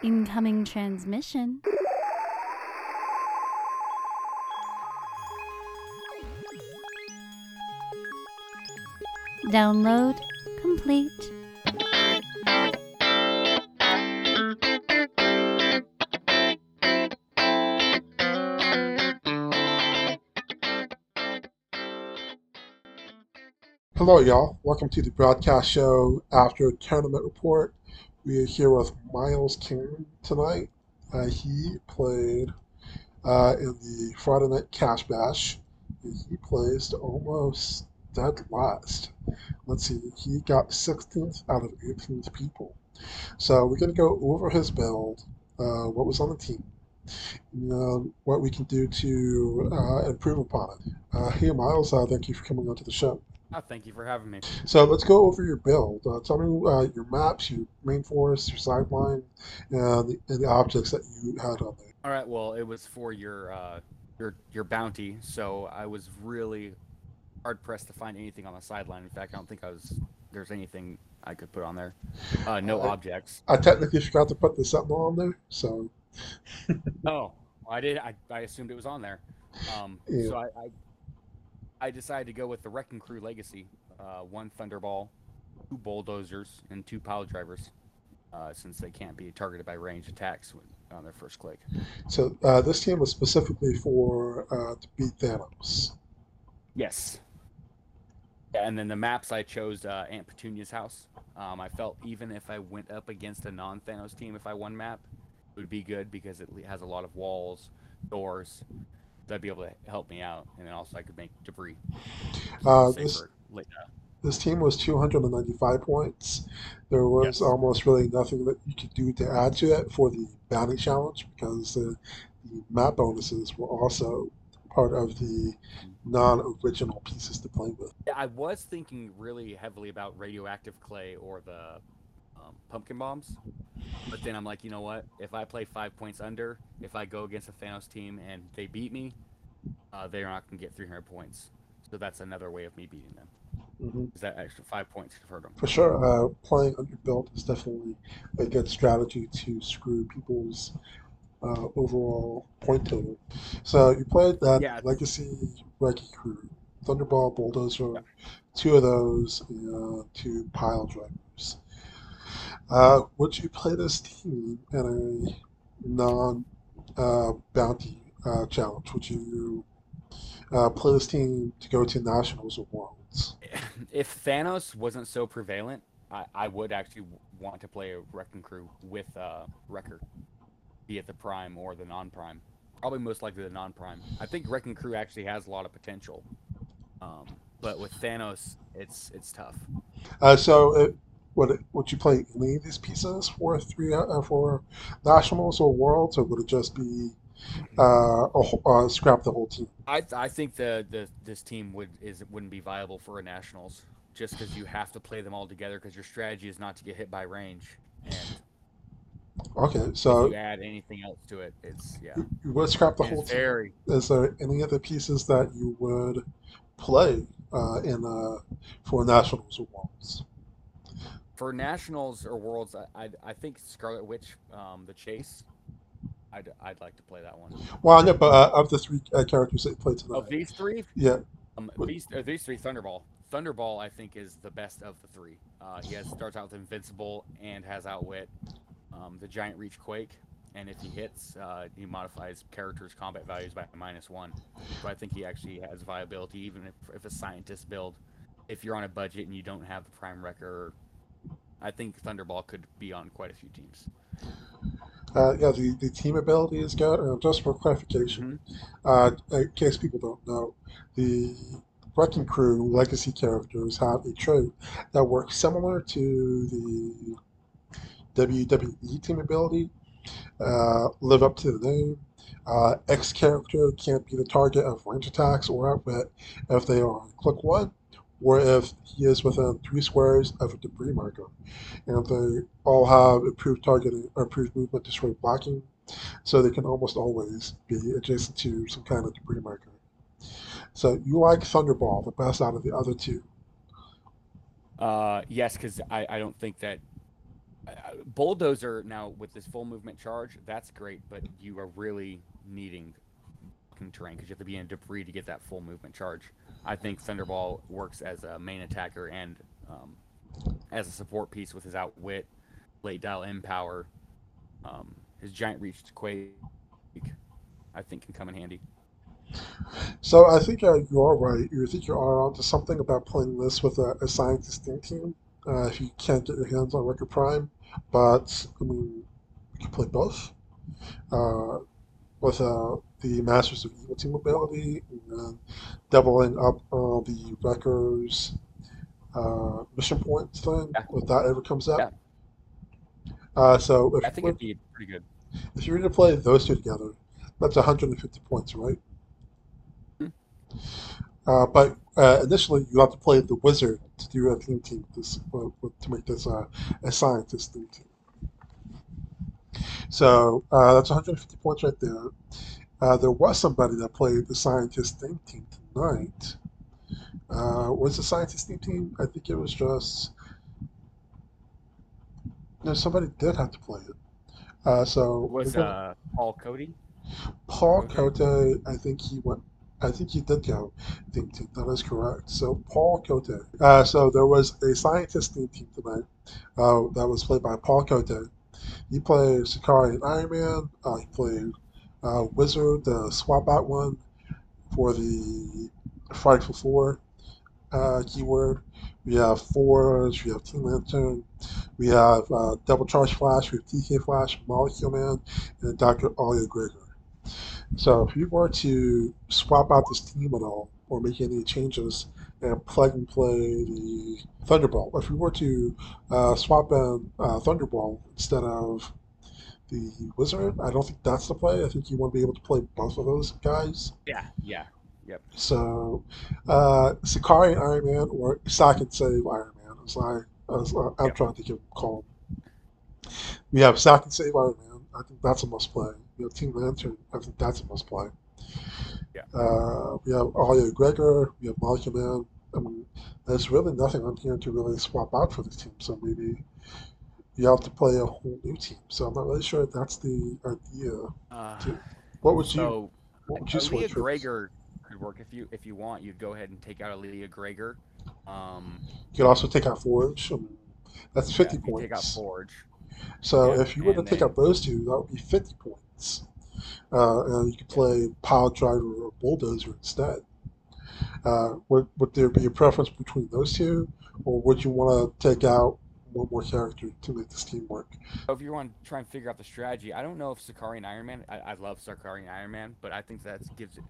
Incoming transmission. Download complete. Hello, y'all. Welcome to the Bradcast show after tournament report. We are here with Miles Cain tonight. Uh, he played uh, in the Friday Night Cash Bash. And he placed almost dead last. Let's see, he got 16th out of 18th people. So we're going to go over his build, uh, what was on the team, you know, what we can do to uh, improve upon it. Uh, hey, Miles, uh, thank you for coming onto the show. Oh, thank you for having me. So let's go over your build. Uh, tell me uh, your maps, your main forest, your sideline, and the, and the objects that you had on there. All right. Well, it was for your uh, your your bounty, so I was really hard pressed to find anything on the sideline. In fact, I don't think I was there's anything I could put on there. Uh, no Uh, objects. I technically forgot to put the Sentinel on there, so Oh, I did. I, I assumed it was on there. Um, Yeah. So I, I I decided to go with the Wrecking Crew Legacy. Uh, one Thunderball, two bulldozers, and two pile drivers. Uh, since they can't be targeted by range attacks when, on their first click. so uh, this team was specifically for uh, to beat Thanos. Yes. And then the maps I chose uh, Aunt Petunia's house. Um, I felt even if I went up against a non-Thanos team, if I won map, it would be good because it has a lot of walls, doors. That'd be able to help me out, and then also I could make debris. Uh, this this team was 295 points. There was Yes. almost really nothing that you could do to add to it for the bounty challenge because the, the map bonuses were also part of the non-original pieces to play with. Yeah, I was thinking really heavily about radioactive clay or the um, pumpkin bombs, but then I'm like, you know what? If I play five points under, if I go against a Thanos team and they beat me, uh, they're not gonna get 300 points. So that's another way of me beating them. hmm Is that extra five points to hurt them? For sure, uh, playing underbuilt is definitely a good strategy to screw people's uh, overall point total. So you played that Yeah. Legacy Wrecking Crew, Thunderball, Bulldozer, Yeah. two of those, and two pile drivers. Uh, would you play this team in a non uh, bounty uh, challenge? Would you uh, play this team to go to nationals or worlds? If Thanos wasn't so prevalent, I, I would actually want to play a Wrecking Crew with uh, Wrecker, be it the Prime or the non-Prime. Probably most likely the non-Prime. I think Wrecking Crew actually has a lot of potential, um, but with Thanos, it's it's tough. Uh, so, uh, would it, would you play any of these pieces for three uh, for nationals or worlds, or would it just be uh, a, uh, scrap the whole team? I I think the, the this team would is wouldn't be viable for a nationals just because you have to play them all together because your strategy is not to get hit by range and Okay, if so you add anything else to it, it's yeah, you you would scrap the whole team. very Is there any other pieces that you would play uh, in uh, for nationals or worlds? For nationals or worlds. I I, I think Scarlet Witch, um, the chase. I'd I'd like to play that one. Well, I know, but uh, of the three uh, characters that you played tonight, Of these three, yeah, um, these uh, these three Thunderball. Thunderball, I think, is the best of the three. Uh, he has starts out with Invincible and has Outwit, um, the Giant Reach Quake, and if he hits, uh, he modifies characters' combat values by minus one. So I think he actually has viability, even if, if a scientist build. If you're on a budget and you don't have the Prime Wrecker, I think Thunderball could be on quite a few teams. uh, yeah, the, the team ability is good. And just for clarification, Uh, in case people don't know, the Wrecking Crew legacy characters have a trait that works similar to the WWE team ability. Uh, live up to the name. Uh, X character can't be the target of range attacks or outwit if they are on click one, or if he is within three squares of a debris marker. And they all have improved targeting, improved movement, destroy blocking, so they can almost always be adjacent to some kind of debris marker. So you like Thunderball the best out of the other two. Uh, yes, because I, I don't think that Uh, bulldozer now with this full movement charge, that's great, but you are really needing fucking terrain because you have to be in debris to get that full movement charge. I think Thunderball works as a main attacker and um, as a support piece with his outwit, late dial in power, um, his giant reach to quake. I think can come in handy. So I think uh, you are right. You think you are onto something about playing this with a, a scientist team. Uh, if you can't get your hands on Wrecker Prime, but I mean, you can play both. Uh, with uh, the Masters of Evil team ability, and doubling up uh, the Wreckers uh, mission points thing, Yeah. if that ever comes up. Yeah. Uh, so if I think it'd be pretty good. if you were to play those two together, that's 150 points, right? Hmm. Uh, but uh, initially, you have to play the wizard to do a team team this uh, to make this uh, a scientist team team. So uh, that's 150 points right there. Uh, there was somebody that played the scientist theme team tonight. Uh, was the scientist theme team? I think it was just. No, somebody did have to play it. Uh, so Was gonna- uh, Paul Cody? Paul. Cote, I think he went. I think he did go theme team. That is correct. So Paul Cote. Uh, so there was a scientist theme team tonight uh, that was played by Paul Cote. He played Sakari and Iron Man. Uh, he played uh, Wizard, the swap out one for the Frightful Four uh, keyword. We have Forge, we have Team Lantern, we have uh, Double Charge Flash, we have TK Flash, Molecule Man, and Dr. Alia Gregor. So if you were to swap out this team at all, or make any changes, and plug and play the Thunderball, if you were to uh, swap in uh, Thunderball instead of the Wizard, I don't think that's the play. I think you want to be able to play both of those guys. Yeah, yeah. Yep. So, uh, Sakari Iron Man, or Sack and Save Iron Man, as I, as uh, I'm Yep. trying to give call. We have Sack and Save Iron Man. I think that's a must play. We have Team Lantern. I think that's a must play. Yeah. Uh, we have Alia Gregor. We have Molecule Man. I mean, there's really nothing on here to really swap out for this team. So maybe you have to play a whole new team. So I'm not really sure if that's the idea. Uh, What would you? so what would you Aaliyah switch? Gregor could work if you if you want. You'd go ahead and take out Aaliyah Gregor. Um, You could also take out Forge. That's 50 if you points. take out Forge. So Yeah, if you were to take out those two, that would be 50 points. Uh, and you could play Pile Driver or Bulldozer instead. Uh, would, would there be a preference between those two, or would you want to take out one more character to make this team work? If you want to try and figure out the strategy, I don't know if Sakari and Iron Man. I, I love Sakari and Iron Man, but I think that gives it.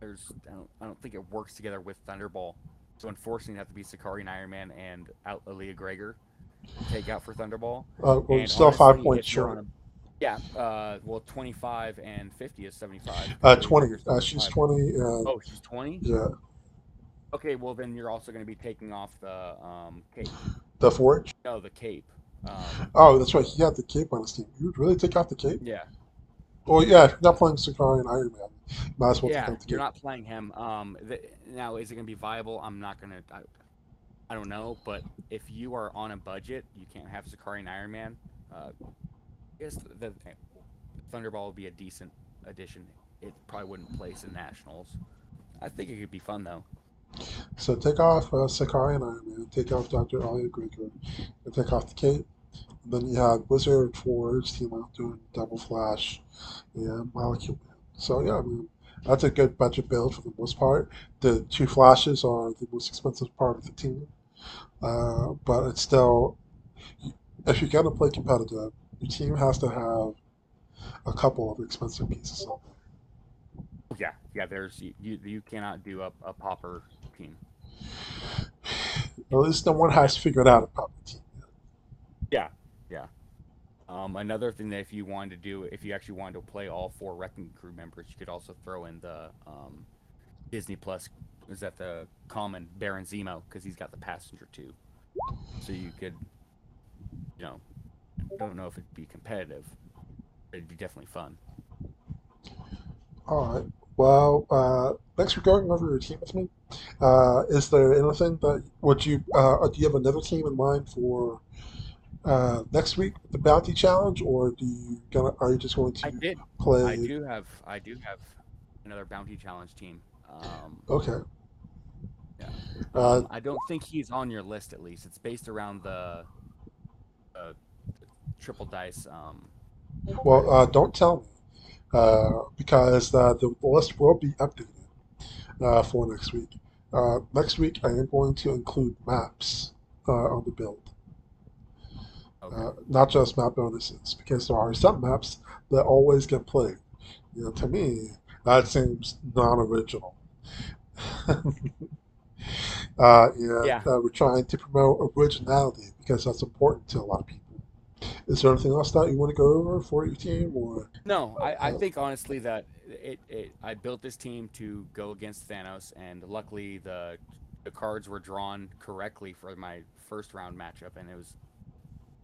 There's I don't, I don't think it works together with Thunderball. So unfortunately, it have to be Sakari and Iron Man and out Aaliyah Gregor to take out for Thunderball. Uh, well, And still five points short. on a- yeah, uh, well, 25 and 50 is 75. Uh, 20. Uh, she's 20, and Oh, she's 20. yeah, Okay, well then you're also going to be taking off the um, cape. The Forge. No, the cape. Um, Oh, that's right. He had the cape on his team. You would really take off the cape? yeah, Well, yeah, if you're not playing Sakari and Iron Man, might as well yeah. take out the You're not playing him. Um, the, now is it going to be viable? I'm not going to. I, I don't know, but if you are on a budget, you can't have Sakari and Iron Man. Uh, I guess the, the Thunderball would be a decent addition. It probably wouldn't place in nationals. I think it could be fun though. So take off uh, Sakari and Iron Man, take off Dr. Alia Gregor, and take off the cape. And then you had Wizard, Forge, Team Lantern, Double Flash, and Molecule Man. So yeah, I mean, that's a good budget build for the most part. The two Flashes are the most expensive part of the team. Uh, but it's still, if you're going to play competitive, your team has to have a couple of expensive pieces. Yeah, yeah. There's you. You, you cannot do a, a popper team. At least no one has figured out a popper team. Yeah, yeah. Um, another thing that if you wanted to do, if you actually wanted to play all four Wrecking Crew members, you could also throw in the um, Disney Plus. Is that the common Baron Zemo because he's got the passenger too. So you could, you know, don't know if it'd be competitive. It'd be definitely fun. All right. Well, uh, thanks for going over your team with me. Uh, is there anything that would you uh, do you have another team in mind for uh, next week the bounty challenge, or do you gonna are you just going to I did. play? I do have. I do have another bounty challenge team. Um, Okay. Yeah. Uh, um, I don't think he's on your list. At least it's based around the, uh, triple dice. Um, well, uh, don't tell me because uh, the list will be updated uh, for next week. Uh, next week, I am going to include maps uh, on the build, okay. uh, not just map bonuses, because there are some maps that always get played. You know, to me, that seems non-original. uh, and, Yeah. uh, we're trying to promote originality because that's important to a lot of people. Is there anything else that you want to go over for your team, or No, I, I Uh, think honestly that it, it I built this team to go against Thanos, and luckily the the cards were drawn correctly for my first round matchup, and it was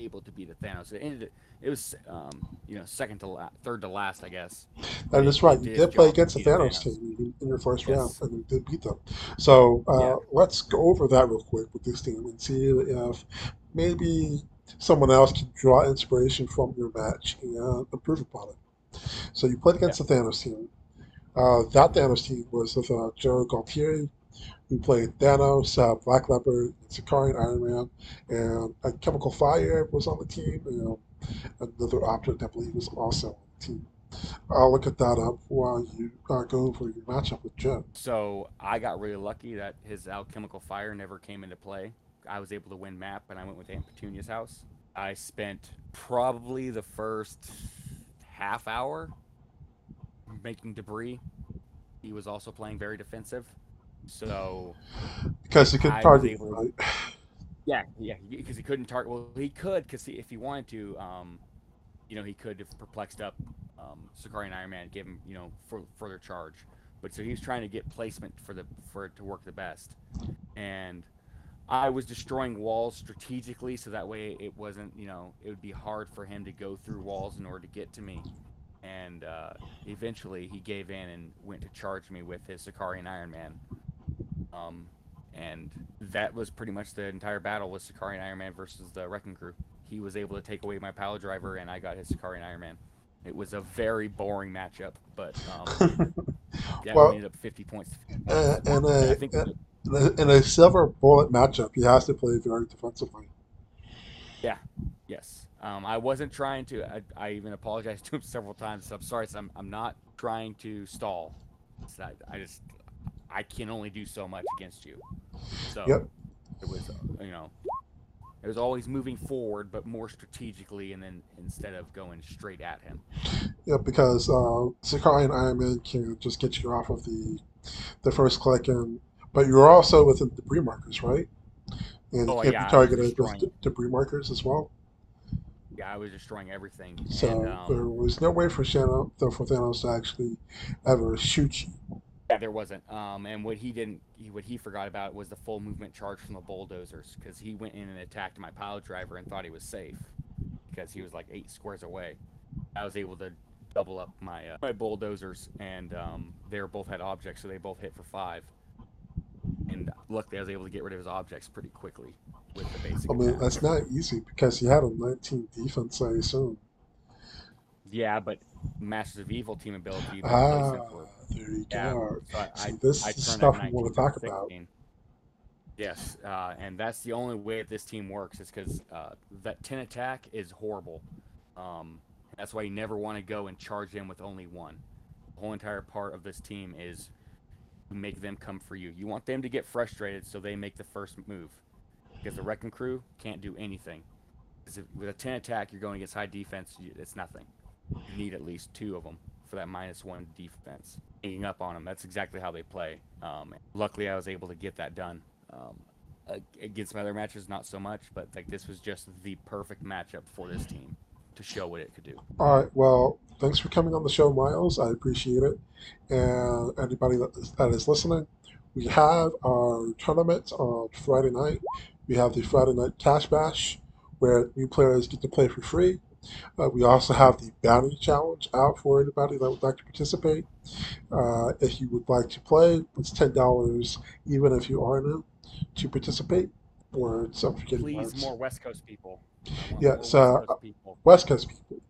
able to beat the Thanos. It ended. It was um, you know second to la- third to last, I guess. And that's right. You did play against the Thanos Thanos. team in- in your first Yes. round, and you did beat them. So uh, Yeah. let's go over that real quick with this team and see if maybe someone else to draw inspiration from your match and improve upon it. So you played against the Thanos team. Uh, that Thanos team was with uh, Joe Galtieri, who played Thanos, uh, Black Leopard, Sakari, and Iron Man, and uh, Chemical Fire was on the team, and another object I believe was also on the team. I'll look at that up while you uh, go for your matchup with Joe. So I got really lucky that his alchemical fire never came into play. I was able to win map, and I went with Aunt Petunia's house. I spent probably the first half hour making debris. He was also playing very defensive. So Because he couldn't target, yeah, yeah, because he couldn't target. Well, he could because he, if he wanted to, um, you know, he could have perplexed up um, Sakari and Iron Man, give him, you know, for, further charge. But so he was trying to get placement for the for it to work the best, and I was destroying walls strategically so that way it wasn't, you know, it would be hard for him to go through walls in order to get to me. And uh, eventually he gave in and went to charge me with his Sakari and Iron Man. Um, and that was pretty much the entire battle with Sakari and Iron Man versus the Wrecking Crew. He was able to take away my pile driver, and I got his Sakari and Iron Man. It was a very boring matchup, but um, yeah, Well, we ended up 50 points. Uh, and I a, think in a in a silver bullet matchup, he has to play very defensively. Yeah. Yes. Um, I wasn't trying to. I, I even apologized to him several times. So I'm sorry. So I'm, I'm not trying to stall. Not- I just I can only do so much against you. So Yep. it was you know it was always moving forward, but more strategically, and then instead of going straight at him. Yeah, because uh, Sakai and Iron Man can just get you off of the the first click, and but you're also within debris markers, right? And Oh, you can't yeah, be targeted with de- debris markers as well. Yeah, I was destroying everything. So and, um, there was no way for Shannon, for Thanos to actually ever shoot you. Yeah, there wasn't. Um, and what he didn't, he, what he forgot about was the full movement charge from the bulldozers, because he went in and attacked my pile driver and thought he was safe, because he was like eight squares away. I was able to double up my uh, my bulldozers, and um, they both had objects, so they both hit for five. Luckily, I was able to get rid of his objects pretty quickly with the basic. I mean, attack. that's not easy because he had a 19 defense, I assume. Yeah, but Masters of Evil team ability. Ah, there you Yeah, go. so I, See, this I is stuff we want to talk about. Yes, uh, and that's the only way this team works is because uh, that 10 attack is horrible. Um, that's why you never want to go and charge them with only one. The whole entire part of this team is make them come for you. You want them to get frustrated so they make the first move. Because the Wrecking Crew can't do anything. if, with a 10 attack, you're going against high defense, it's nothing. You need at least two of them for that minus one defense. Hanging up on them. That's exactly how they play. Um, luckily, I was able to get that done. Um, against my other matches, not so much, but like this was just the perfect matchup for this team to show what it could do. All right. Well, thanks for coming on the show, Miles. I appreciate it. And anybody that is, that is listening, we have our tournament on Friday night. We have the Friday night Cash Bash, where new players get to play for free. Uh, we also have the Bounty Challenge out for anybody that would like to participate. Uh, if you would like to play, it's ten dollars, even if you are new, to participate. Or some forgetting Please, words. more West Coast people. more uh, West Coast people. West Coast people.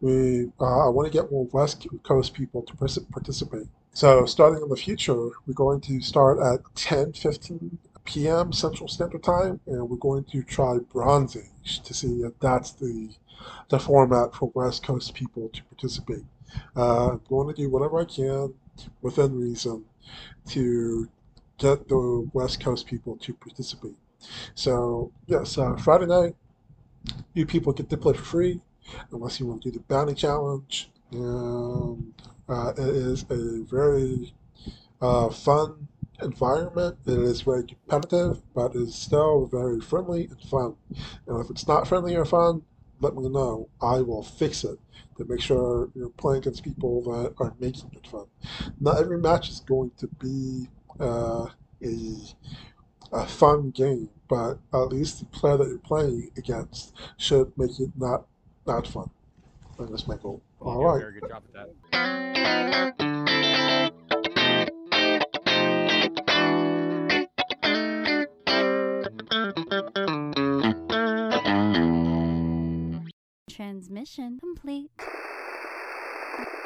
We uh, I want to get more West Coast people to participate. So starting in the future, we're going to start at 10:15 p.m. Central Standard Time, and we're going to try Bronze Age to see if that's the the format for West Coast people to participate. Uh, I'm going to do whatever I can within reason to get the West Coast people to participate. So yes, uh, Friday night, you people get to play for free unless you want to do the bounty challenge. And uh, it is a very uh, fun environment. It is very competitive, but is still very friendly and fun. And if it's not friendly or fun, let me know. I will fix it to make sure you're playing against people that are making it fun. Not every match is going to be uh, a a fun game, but at least the player that you're playing against should make it not not fun. And that's my goal. You All a. Very good job at that. Transmission complete.